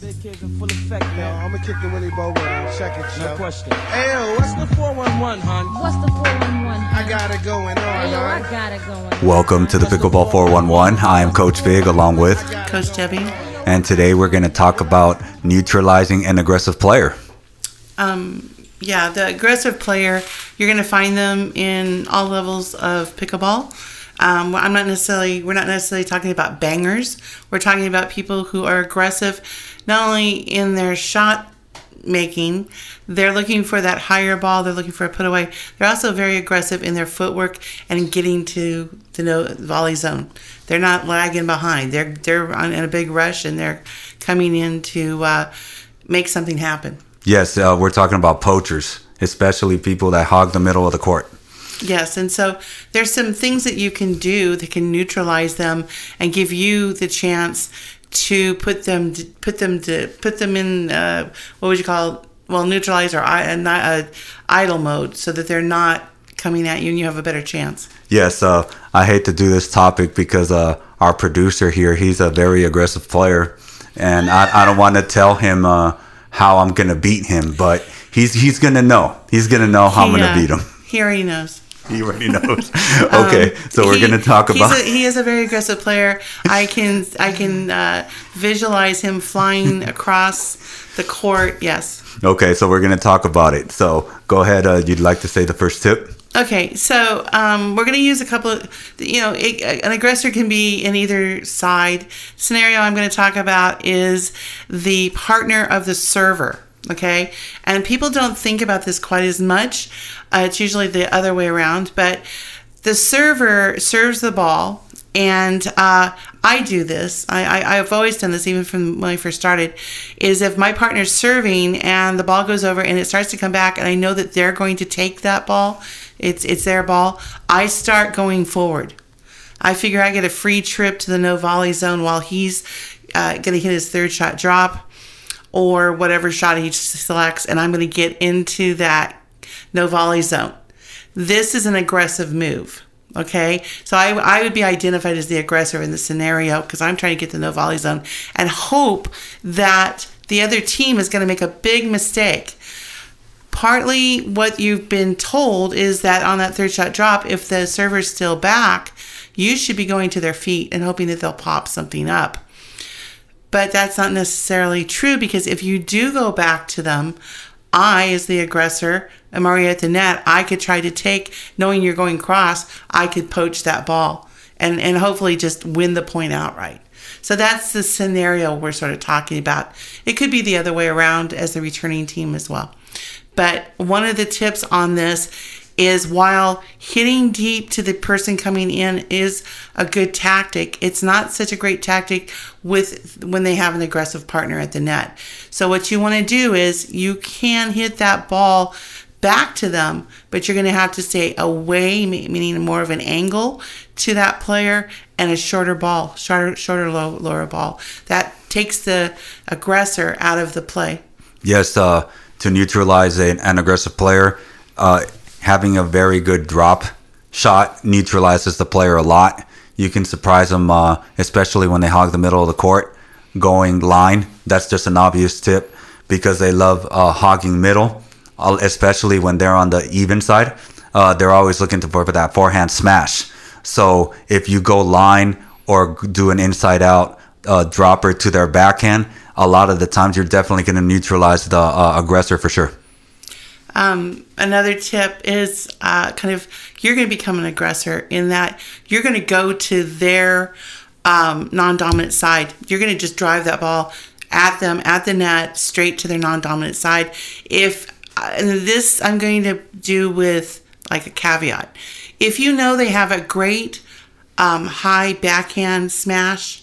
Big kids in full effect, Yo. I'm gonna kick the Willie Bobo in. Check it, No question. Hey, yo, what's the What's the 411, hon? What's the 411? I got it going on, Hey, yo, I huh? got it going. Welcome to the Pickleball 411. I am Coach Big along with, Coach Debbie. and today we're going to talk about neutralizing an aggressive player. Um, yeah, the aggressive player, you're going to find them in all levels of pickleball. Um, I'm not necessarily, we're not necessarily talking about bangers. We're talking about people who are aggressive, not only in their shot making, they're looking for that higher ball, they're looking for a put away. They're also very aggressive in their footwork and getting to the no volley zone. They're not lagging behind. They're they're on, in a big rush and they're coming in to uh, make something happen. Yes, uh, we're talking about poachers, especially people that hog the middle of the court. Yes, and so there's some things that you can do that can neutralize them and give you the chance to put them to, put them to put them in uh, what would you call well neutralize or uh, uh, idle mode so that they're not coming at you and you have a better chance. Yes, uh, I hate to do this topic because uh, our producer here, he's a very aggressive player, and I, I don't want to tell him uh, how I'm going to beat him, but he's he's going to know. He's going to know how I'm going to uh, beat him. Here He already knows. He already knows. okay, so we're Um, He- going to talk about. A, he is a very aggressive player. I can I can uh, visualize him flying across the court. Yes. Okay, so we're going to talk about it. So go ahead. Uh, you'd like to say the first tip? Okay, so um, we're going to use a couple of, you know, it, an aggressor can be in either side. Scenario I'm going to talk about is the partner of the server. Okay, and people don't think about this quite as much. Uh, it's usually the other way around, but the server serves the ball, and uh, I do this. I, I, I've always done this, even from when I first started. Is if my partner's serving and the ball goes over and it starts to come back, and I know that they're going to take that ball, it's it's their ball. I start going forward. I figure I get a free trip to the no volley zone while he's uh, going to hit his third shot drop or whatever shot he selects, and I'm going to get into that no volley zone. This is an aggressive move. Okay, so I, I would be identified as the aggressor in the scenario because I'm trying to get the no volley zone and hope that the other team is going to make a big mistake. Partly what you've been told is that on that third shot drop, if the server's still back, you should be going to their feet and hoping that they'll pop something up. But that's not necessarily true because if you do go back to them, I, as the aggressor, am already at the net. I could try to take, knowing you're going cross, I could poach that ball and, and hopefully just win the point outright. So that's the scenario we're sort of talking about. It could be the other way around as the returning team as well. But one of the tips on this is while hitting deep to the person coming in is a good tactic, it's not such a great tactic with when they have an aggressive partner at the net. So what you want to do is you can hit that ball back to them, but you're going to have to stay away, meaning more of an angle to that player and a shorter ball, shorter, shorter, low, lower ball. That takes the aggressor out of the play. Yes, uh, to neutralize an, an aggressive player, uh, having a very good drop shot neutralizes the player a lot. You can surprise them, uh, especially when they hog the middle of the court, going line. That's just an obvious tip because they love uh, hogging middle, uh, especially when they're on the even side. Uh, they're always looking for that forehand smash. So if you go line or do an inside out uh, dropper to their backhand, a lot of the times you're definitely going to neutralize the uh, aggressor for sure. Um, another tip is uh, kind of you're going to become an aggressor in that you're going to go to their um, non dominant side. You're going to just drive that ball at them, at the net, straight to their non dominant side. If uh, and this I'm going to do with like a caveat. If you know they have a great um, high backhand smash,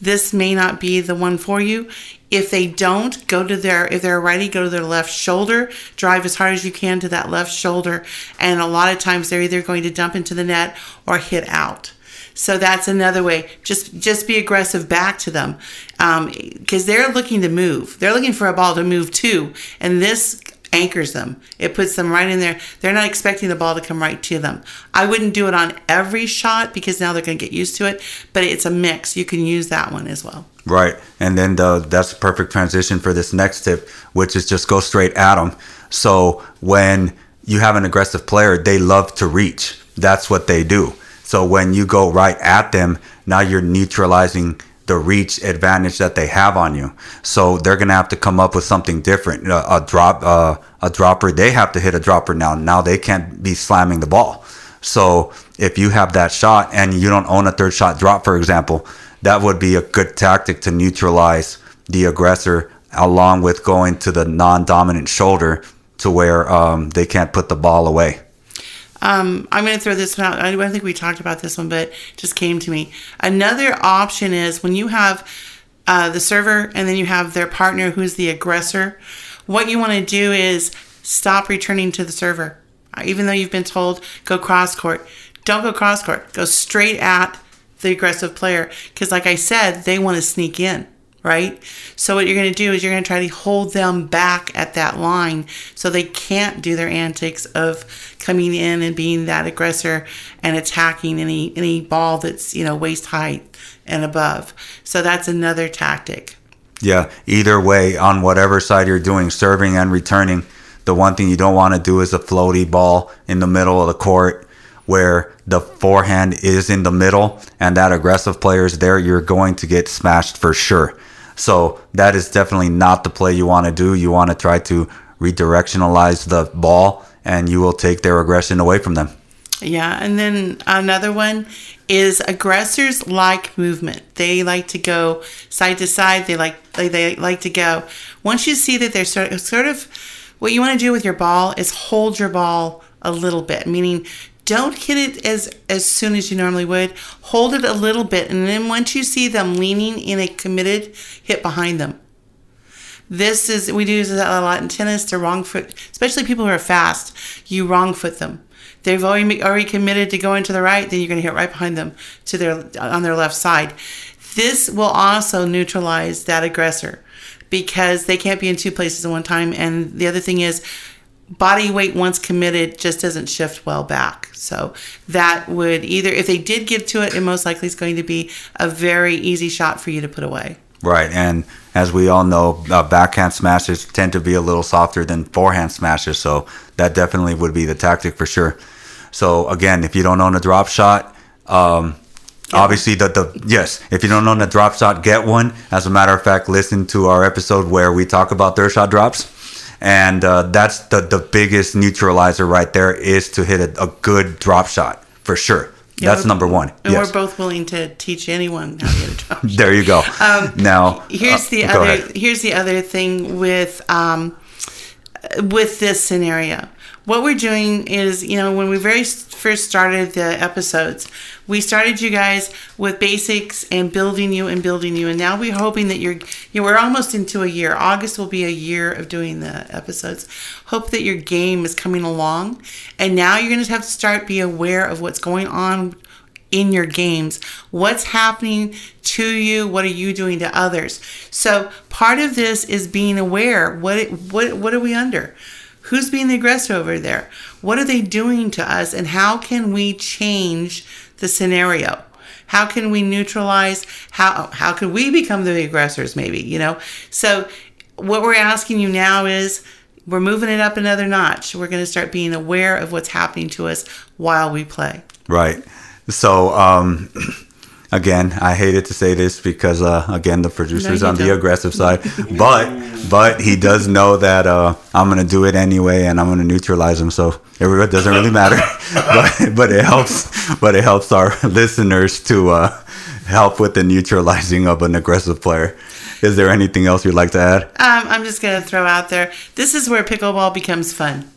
this may not be the one for you. If they don't, go to their, if they're righty, go to their left shoulder, drive as hard as you can to that left shoulder. And a lot of times they're either going to dump into the net or hit out. So that's another way. Just just be aggressive back to them, um, because they're looking to move. They're looking for a ball to move to, and this anchors them. It puts them right in there. They're not expecting the ball to come right to them. I wouldn't do it on every shot because now they're going to get used to it, but it's a mix. You can use that one as well. Right. And then the, that's a perfect transition for this next tip, which is just go straight at them. So when you have an aggressive player, they love to reach. That's what they do. So when you go right at them, now you're neutralizing the reach advantage that they have on you. So they're gonna have to come up with something different. A, a drop, uh, a dropper. They have to hit a dropper now. Now they can't be slamming the ball. So if you have that shot and you don't own a third shot drop, for example, that would be a good tactic to neutralize the aggressor, along with going to the non-dominant shoulder to where um, they can't put the ball away. Um, I'm going to throw this one out. I don't think we talked about this one, but just came to me. Another option is when you have uh, the server and then you have their partner who's the aggressor, what you want to do is stop returning to the server. Uh, Even though you've been told go cross court, don't go cross court. Go straight at the aggressive player because, like I said, they want to sneak in right? So what you're going to do is you're going to try to hold them back at that line so they can't do their antics of coming in and being that aggressor and attacking any any ball that's, you know, waist height and above. So that's another tactic. Yeah, either way, on whatever side you're doing, serving and returning, the one thing you don't want to do is a floaty ball in the middle of the court where the forehand is in the middle and that aggressive player is there, you're going to get smashed for sure. So that is definitely not the play you want to do. You want to try to redirectionalize the ball and you will take their aggression away from them. Yeah, and then another one is aggressors like movement. They like to go side to side. They like they, they like to go. Once you see that they're sort of, sort of what you want to do with your ball is hold your ball a little bit, meaning don't hit it as as soon as you normally would. Hold it a little bit, and then once you see them leaning in a committed, hit behind them. This is we do this a lot in tennis. To wrong foot, especially people who are fast. You wrong foot them. They've already already committed to going to the right. Then you're going to hit right behind them to their on their left side. This will also neutralize that aggressor because they can't be in two places at one time. And the other thing is, body weight once committed just doesn't shift well back. So that would either, if they did get to it, it most likely is going to be a very easy shot for you to put away. Right, and as we all know, uh, backhand smashes tend to be a little softer than forehand smashes, so that definitely would be the tactic for sure. So again, if you don't own a drop shot, um, obviously the, the yes, if you don't own a drop shot, get one. As a matter of fact, listen to our episode where we talk about third shot drops, and uh, that's the the biggest neutralizer right there is to hit a, a good drop shot for sure. Yeah, that's number one. And Yes. we're both willing to teach anyone how to hit a drop. shot. There you go. now here's uh, the go other ahead. here's the other thing with um, with this scenario what we're doing is you know when we very first started the episodes we started you guys with basics and building you and building you. And now we're hoping that you're you know, we're almost into a year. August will be a year of doing the episodes. Hope that your game is coming along. And now you're going to have to start be aware of what's going on in your games. What's happening to you? What are you doing to others? So part of this is being aware. What what what are we under who's being the aggressor over there? What are they doing to us? And how can we change the scenario? How can we neutralize? How how can we become the aggressors maybe you know? So what we're asking you now is we're moving it up another notch. We're going to start being aware of what's happening to us while we play. Right. So, um, again, I hated to say this because, uh, again, the producer's you on the don't. aggressive side, but but he does know that uh, I'm gonna do it anyway, and I'm gonna neutralize him. So it doesn't really matter, but but it helps. But it helps our listeners to uh, help with the neutralizing of an aggressive player. Is there anything else you'd like to add? Um, I'm just going to throw out there this is where pickleball becomes fun.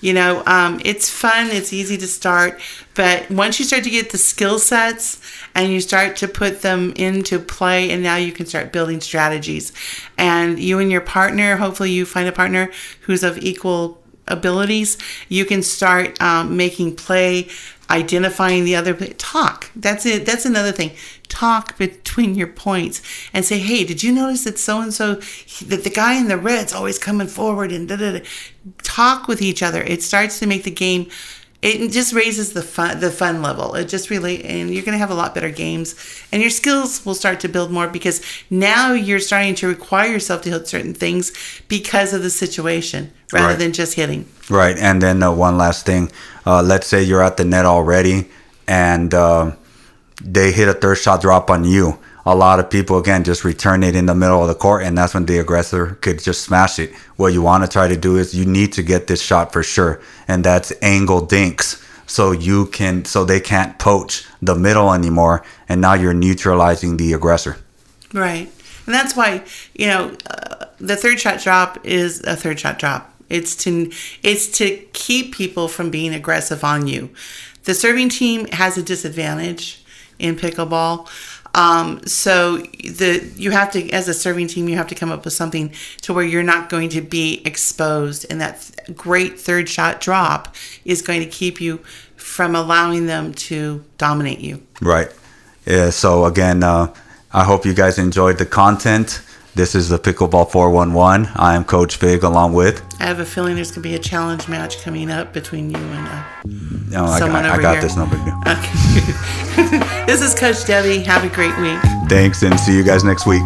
You know, um, it's fun, it's easy to start, but once you start to get the skill sets and you start to put them into play, and now you can start building strategies. And you and your partner, hopefully, you find a partner who's of equal abilities, you can start um, making play identifying the other talk. That's it. That's another thing. Talk between your points and say hey did you notice that so and so that the guy in the red's always coming forward and da, da, da. talk with each other. It starts to make the game it just raises the fun the fun level it just really and you're going to have a lot better games and your skills will start to build more because now you're starting to require yourself to hit certain things because of the situation rather Right. than just hitting Right, and then uh, one last thing. Uh, let's say you're at the net already, and uh, they hit a third shot drop on you. A lot of people again just return it in the middle of the court, and that's when the aggressor could just smash it. What you want to try to do is you need to get this shot for sure, and that's angle dinks, so you can so they can't poach the middle anymore, and now you're neutralizing the aggressor. Right. And that's why, you know, uh, the third shot drop is a third shot drop. It's to it's to keep people from being aggressive on you. The serving team has a disadvantage in pickleball. Um, so the you have to as a serving team you have to come up with something to where you're not going to be exposed and that th- great third shot drop is going to keep you from allowing them to dominate you. Right. Yeah, so again, uh, I hope you guys enjoyed the content. This is the Pickleball 411. I am Coach Big along with. I have a feeling there's going to be a challenge match coming up between you and uh, Oh, I I got here. this number. too. Okay. this is Coach Debbie. Have a great week. Thanks and see you guys next week.